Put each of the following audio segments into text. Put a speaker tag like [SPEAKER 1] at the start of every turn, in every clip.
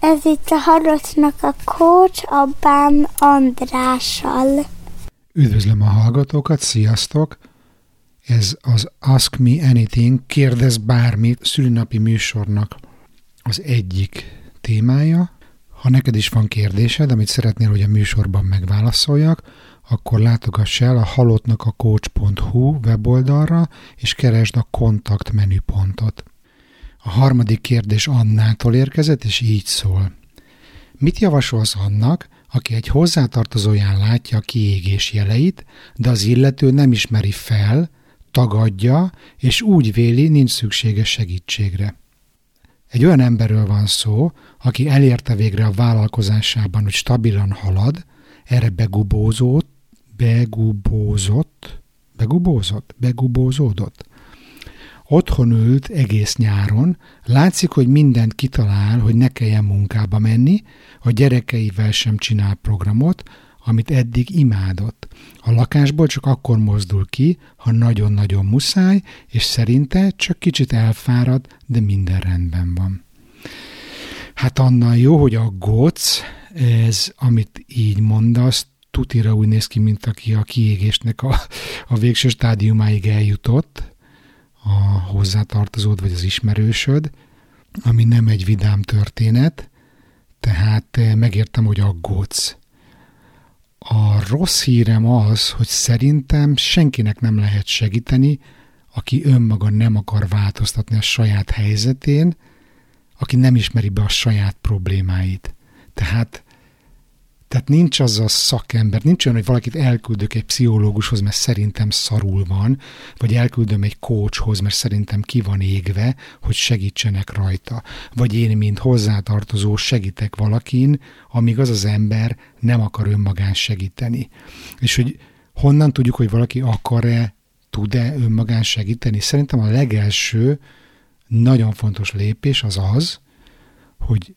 [SPEAKER 1] Ez itt a Harocnak a Kócs, a Bán Andrással.
[SPEAKER 2] Üdvözlöm a hallgatókat, sziasztok! Ez az Ask Me Anything, kérdez bármit szülinapi műsornak az egyik témája. Ha neked is van kérdésed, amit szeretnél, hogy a műsorban megválaszoljak, akkor látogass el a halottnak a coach.hu weboldalra, és keresd a kontakt menüpontot. A harmadik kérdés Annától érkezett, és így szól. Mit javasolsz annak, aki egy hozzátartozóján látja a kiégés jeleit, de az illető nem ismeri fel, tagadja, és úgy véli, nincs szüksége segítségre. Egy olyan emberről van szó, aki elérte végre a vállalkozásában, hogy stabilan halad, erre begubózott, begubózott, begubózott, begubózódott. Otthon ült egész nyáron, látszik, hogy mindent kitalál, hogy ne kelljen munkába menni, a gyerekeivel sem csinál programot, amit eddig imádott. A lakásból csak akkor mozdul ki, ha nagyon-nagyon muszáj, és szerinte csak kicsit elfárad, de minden rendben van. Hát annál jó, hogy a goc, ez, amit így mondasz, tutira úgy néz ki, mint aki a kiégésnek a, a végső stádiumáig eljutott, a hozzátartozód vagy az ismerősöd, ami nem egy vidám történet, tehát eh, megértem, hogy aggódsz. A rossz hírem az, hogy szerintem senkinek nem lehet segíteni, aki önmaga nem akar változtatni a saját helyzetén, aki nem ismeri be a saját problémáit. Tehát tehát nincs az a szakember, nincs olyan, hogy valakit elküldök egy pszichológushoz, mert szerintem szarul van, vagy elküldöm egy coachhoz, mert szerintem ki van égve, hogy segítsenek rajta. Vagy én, mint hozzátartozó segítek valakin, amíg az az ember nem akar önmagán segíteni. És hogy honnan tudjuk, hogy valaki akar-e, tud-e önmagán segíteni? Szerintem a legelső nagyon fontos lépés az az, hogy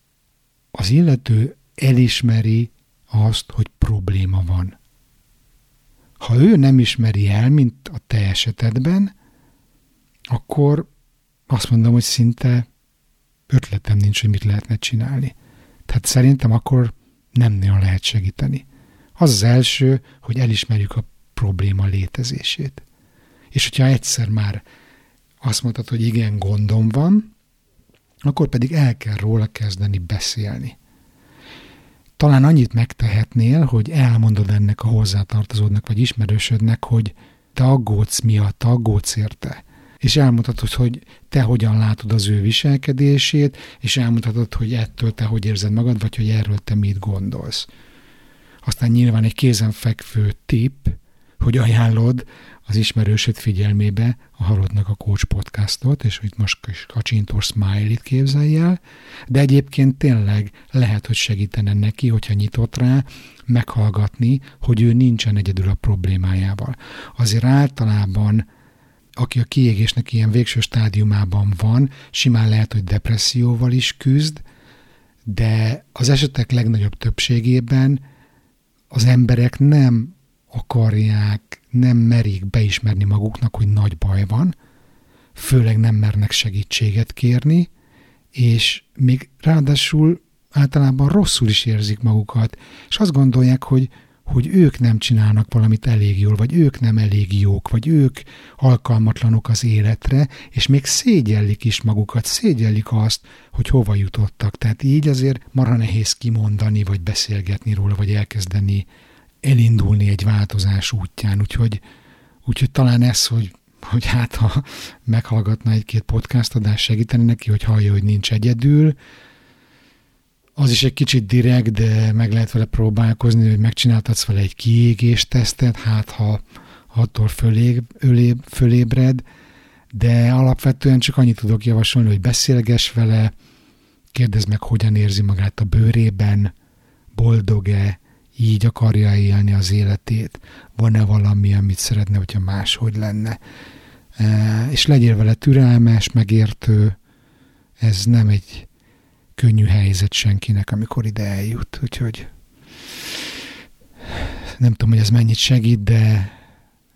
[SPEAKER 2] az illető elismeri azt, hogy probléma van. Ha ő nem ismeri el, mint a te esetedben, akkor azt mondom, hogy szinte ötletem nincs, hogy mit lehetne csinálni. Tehát szerintem akkor nem nagyon lehet segíteni. Az az első, hogy elismerjük a probléma létezését. És hogyha egyszer már azt mondtad, hogy igen, gondom van, akkor pedig el kell róla kezdeni beszélni talán annyit megtehetnél, hogy elmondod ennek a hozzátartozódnak vagy ismerősödnek, hogy te aggódsz miatt, aggódsz érte. És elmondhatod, hogy te hogyan látod az ő viselkedését, és elmondhatod, hogy ettől te hogy érzed magad, vagy hogy erről te mit gondolsz. Aztán nyilván egy kézenfekvő tipp, hogy ajánlod az ismerősöd figyelmébe a Halottnak a Coach podcastot, és hogy most a Csintor Smiley-t képzelj el, de egyébként tényleg lehet, hogy segítene neki, hogyha nyitott rá, meghallgatni, hogy ő nincsen egyedül a problémájával. Azért általában aki a kiégésnek ilyen végső stádiumában van, simán lehet, hogy depresszióval is küzd, de az esetek legnagyobb többségében az emberek nem akarják, nem merik beismerni maguknak, hogy nagy baj van, főleg nem mernek segítséget kérni, és még ráadásul általában rosszul is érzik magukat, és azt gondolják, hogy, hogy ők nem csinálnak valamit elég jól, vagy ők nem elég jók, vagy ők alkalmatlanok az életre, és még szégyellik is magukat, szégyellik azt, hogy hova jutottak. Tehát így azért marha nehéz kimondani, vagy beszélgetni róla, vagy elkezdeni elindulni egy változás útján, úgyhogy, úgyhogy talán ez, hogy, hogy hát ha meghallgatna egy-két podcast adás segíteni neki, hogy hallja, hogy nincs egyedül, az is egy kicsit direkt, de meg lehet vele próbálkozni, hogy megcsináltatsz vele egy kiégés tesztet, hát ha attól öléb, fölébred, de alapvetően csak annyit tudok javasolni, hogy beszélgess vele, kérdezd meg, hogyan érzi magát a bőrében, boldog-e, így akarja élni az életét, van-e valami, amit szeretne, hogyha máshogy lenne. E, és legyél vele türelmes, megértő, ez nem egy könnyű helyzet senkinek, amikor ide eljut, úgyhogy nem tudom, hogy ez mennyit segít, de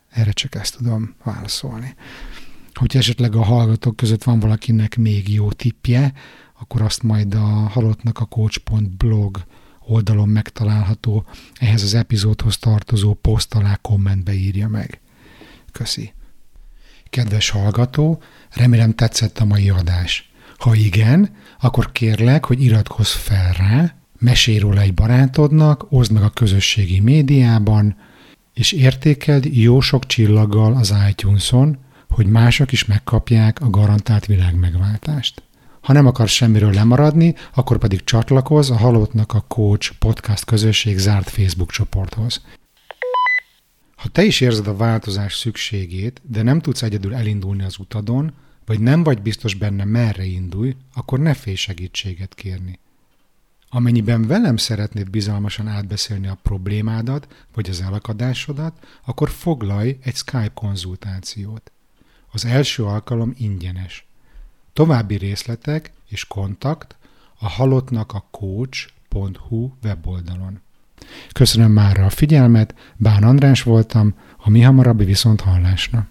[SPEAKER 2] erre csak ezt tudom válaszolni. Hogyha esetleg a hallgatók között van valakinek még jó tippje, akkor azt majd a halottnak a coach.blog oldalon megtalálható, ehhez az epizódhoz tartozó poszt alá kommentbe írja meg. Köszi. Kedves hallgató, remélem tetszett a mai adás. Ha igen, akkor kérlek, hogy iratkozz fel rá, mesélj róla egy barátodnak, oszd meg a közösségi médiában, és értékeld jó sok csillaggal az iTunes-on, hogy mások is megkapják a garantált világmegváltást. Ha nem akarsz semmiről lemaradni, akkor pedig csatlakozz a Halottnak a Coach podcast közösség zárt Facebook csoporthoz. Ha te is érzed a változás szükségét, de nem tudsz egyedül elindulni az utadon, vagy nem vagy biztos benne merre indulj, akkor ne félj segítséget kérni. Amennyiben velem szeretnéd bizalmasan átbeszélni a problémádat, vagy az elakadásodat, akkor foglalj egy Skype konzultációt. Az első alkalom ingyenes. További részletek és kontakt a halottnak a coach.hu weboldalon. Köszönöm már a figyelmet, Bán András voltam, a mi hamarabbi viszont hallásra.